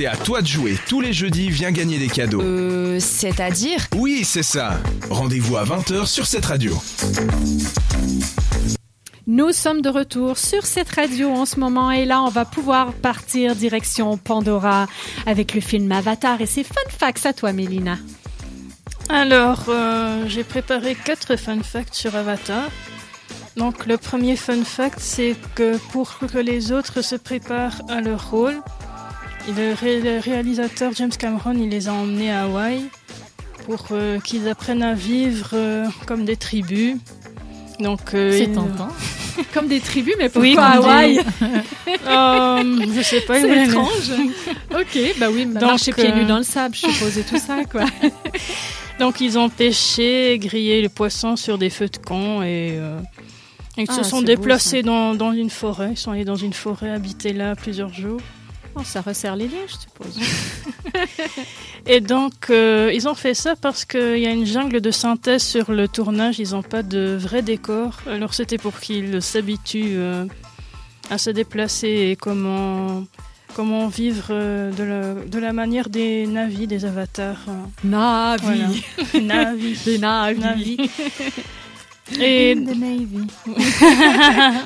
c'est à toi de jouer. Tous les jeudis, viens gagner des cadeaux. Euh, c'est-à-dire Oui, c'est ça. Rendez-vous à 20h sur cette radio. Nous sommes de retour sur cette radio en ce moment et là, on va pouvoir partir direction Pandora avec le film Avatar et ses fun facts à toi, Mélina. Alors, euh, j'ai préparé quatre fun facts sur Avatar. Donc, le premier fun fact, c'est que pour que les autres se préparent à leur rôle, le, ré- le réalisateur James Cameron, il les a emmenés à Hawaï pour euh, qu'ils apprennent à vivre euh, comme des tribus. Donc, euh, C'est tentant. Comme des tribus, mais pourquoi Oui, Hawaï Euh, je sais pas, C'est étrange. ok, bah oui, Donc, marcher pieds nus dans le sable, je suppose, et tout ça, quoi. Donc ils ont pêché, grillé le poisson sur des feux de camp et ils Ah, se sont c'est beau, déplacés dans, dans une forêt. Ils sont allés dans une forêt, habiter là plusieurs jours. Oh, ça resserre les liens, je suppose. Et donc euh, ils ont fait ça parce qu'il y a une jungle de synthèse sur le tournage. Ils n'ont pas de vrai décor. Alors c'était pour qu'ils s'habituent euh, à se déplacer et comment comment vivre euh, de, la, de la manière des navis, des avatars. euh, Navi. Voilà. Navi. Des navis. Navi. Et The Navy.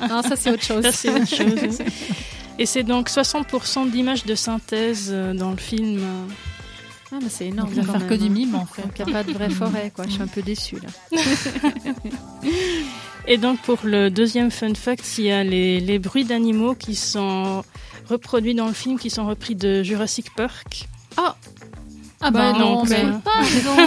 Non, ça, c'est autre chose. Ça, c'est autre chose. Et c'est donc 60% d'images de synthèse euh, dans le film. Ah, mais c'est énorme. Il va faire que du mime, en fait. Il n'y a pas de vraie forêt, quoi. Je suis un peu déçue, là. Et donc, pour le deuxième fun fact, il y a les, les bruits d'animaux qui sont reproduits dans le film, qui sont repris de Jurassic Park. Ah Bah bah non, non, mais-.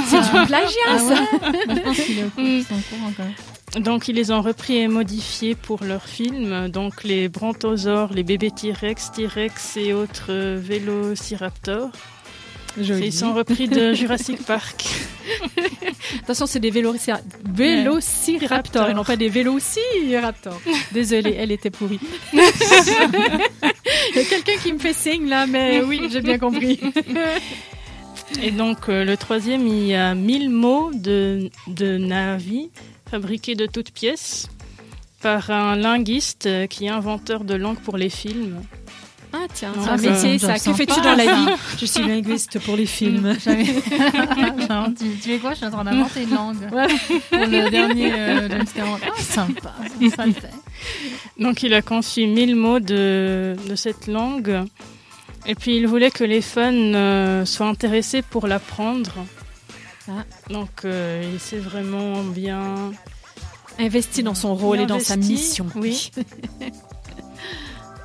C'est du plagiat, Ah ça. ouais Bah, Je pense qu'il est au Mm. ils sont au courant, quand même. Donc, ils les ont repris et modifiés pour leur film. Donc, les brontosaures, les bébés T-Rex, T-Rex et autres euh, vélociraptors. Ils sont repris de Jurassic Park. Attention, c'est des vélocira- vélociraptors et non pas des vélociraptors. Désolée, elle était pourrie. Il y a quelqu'un qui me fait signe là, mais oui, j'ai bien compris. Et donc, euh, le troisième, il y a 1000 mots de, de Navi fabriqués de toutes pièces par un linguiste euh, qui est inventeur de langue pour les films. Ah tiens, c'est un ça- métier ça Que fais-tu dans la vie Je suis linguiste pour les films. Genre, tu, tu fais quoi? Je suis en train d'inventer une langue. Pour le dernier euh, James Cameron. Ah, sympa, ça, ça le fait. Donc, il a conçu 1000 mots de, de cette langue. Et puis, il voulait que les fans euh, soient intéressés pour l'apprendre. Ah. Donc, euh, il s'est vraiment bien Investi dans son rôle et dans sa mission. oui.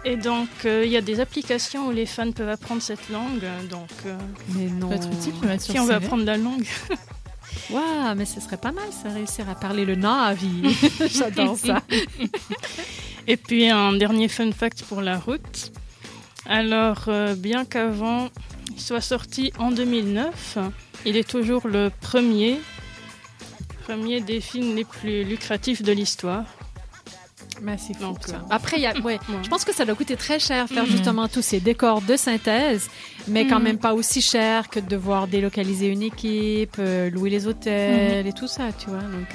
Et donc, euh, il y a des applications où les fans peuvent apprendre cette langue. Donc, euh, Mais non. Peut être utile, si on veut apprendre la langue, Waouh, mais ce serait pas mal ça, réussir à parler le Navi. J'adore ça. Et puis un dernier fun fact pour la route. Alors, euh, bien qu'avant il soit sorti en 2009, il est toujours le premier, premier des films les plus lucratifs de l'histoire. Mais c'est fou, Donc, ça. euh, Après, y a, ouais, Ouais. je pense que ça doit coûter très cher faire Mhm. justement tous ces décors de synthèse, mais quand Mhm. même pas aussi cher que de devoir délocaliser une équipe, euh, louer les hôtels et tout ça, tu vois. Donc,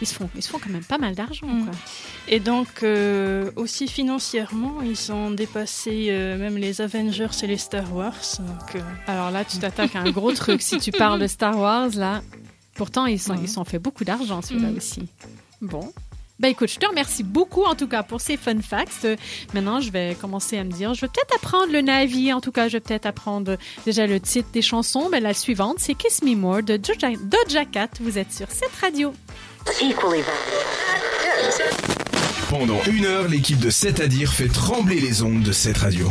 ils se font, ils se font quand même pas mal d'argent, quoi. Et donc, euh, aussi financièrement, ils ont dépassé euh, même les Avengers et les Star Wars. Donc, euh, Alors là, tu t'attaques à un gros truc. Si tu parles de Star Wars, là, pourtant, ils sont, Ouais. ils sont fait beaucoup d'argent, celui-là Mhm. aussi. Bon. Ben écoute, je te remercie beaucoup en tout cas pour ces fun facts. Euh, Maintenant, je vais commencer à me dire, je vais peut-être apprendre le Navi. En tout cas, je vais peut-être apprendre déjà le titre des chansons. Mais la suivante, c'est Kiss Me More de Doja, Doja Cat. Vous êtes sur cette radio. Pendant une heure, l'équipe de 7 à dire fait trembler les ondes de cette radio.